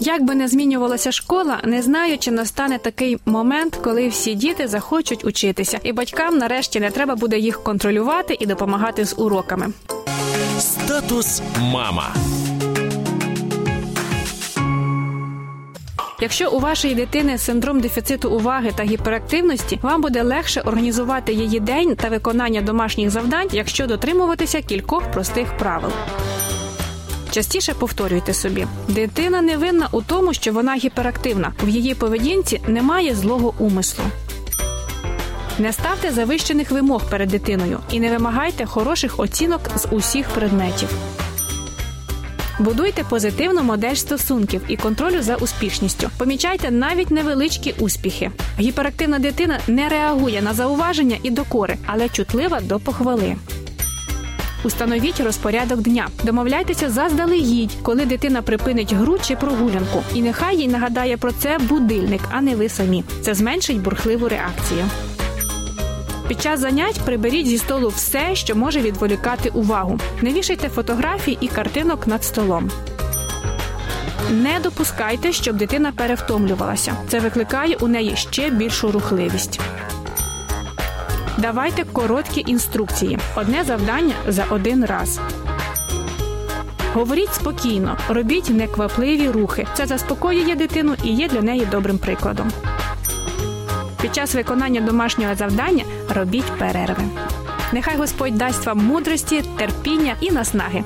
Як би не змінювалася школа, не знаю, чи настане такий момент, коли всі діти захочуть учитися, і батькам нарешті не треба буде їх контролювати і допомагати з уроками. Статус мама. Якщо у вашої дитини синдром дефіциту уваги та гіперактивності, вам буде легше організувати її день та виконання домашніх завдань, якщо дотримуватися кількох простих правил. Частіше повторюйте собі, дитина не винна у тому, що вона гіперактивна. В її поведінці немає злого умислу. Не ставте завищених вимог перед дитиною і не вимагайте хороших оцінок з усіх предметів. Будуйте позитивну модель стосунків і контролю за успішністю. Помічайте навіть невеличкі успіхи. Гіперактивна дитина не реагує на зауваження і докори, але чутлива до похвали. Установіть розпорядок дня. Домовляйтеся заздалегідь, коли дитина припинить гру чи прогулянку. І нехай їй нагадає про це будильник, а не ви самі. Це зменшить бурхливу реакцію. Під час занять приберіть зі столу все, що може відволікати увагу. Не вішайте фотографій і картинок над столом. Не допускайте, щоб дитина перевтомлювалася. Це викликає у неї ще більшу рухливість. Давайте короткі інструкції. Одне завдання за один раз. Говоріть спокійно, робіть неквапливі рухи. Це заспокоює дитину і є для неї добрим прикладом. Під час виконання домашнього завдання робіть перерви. Нехай Господь дасть вам мудрості, терпіння і наснаги.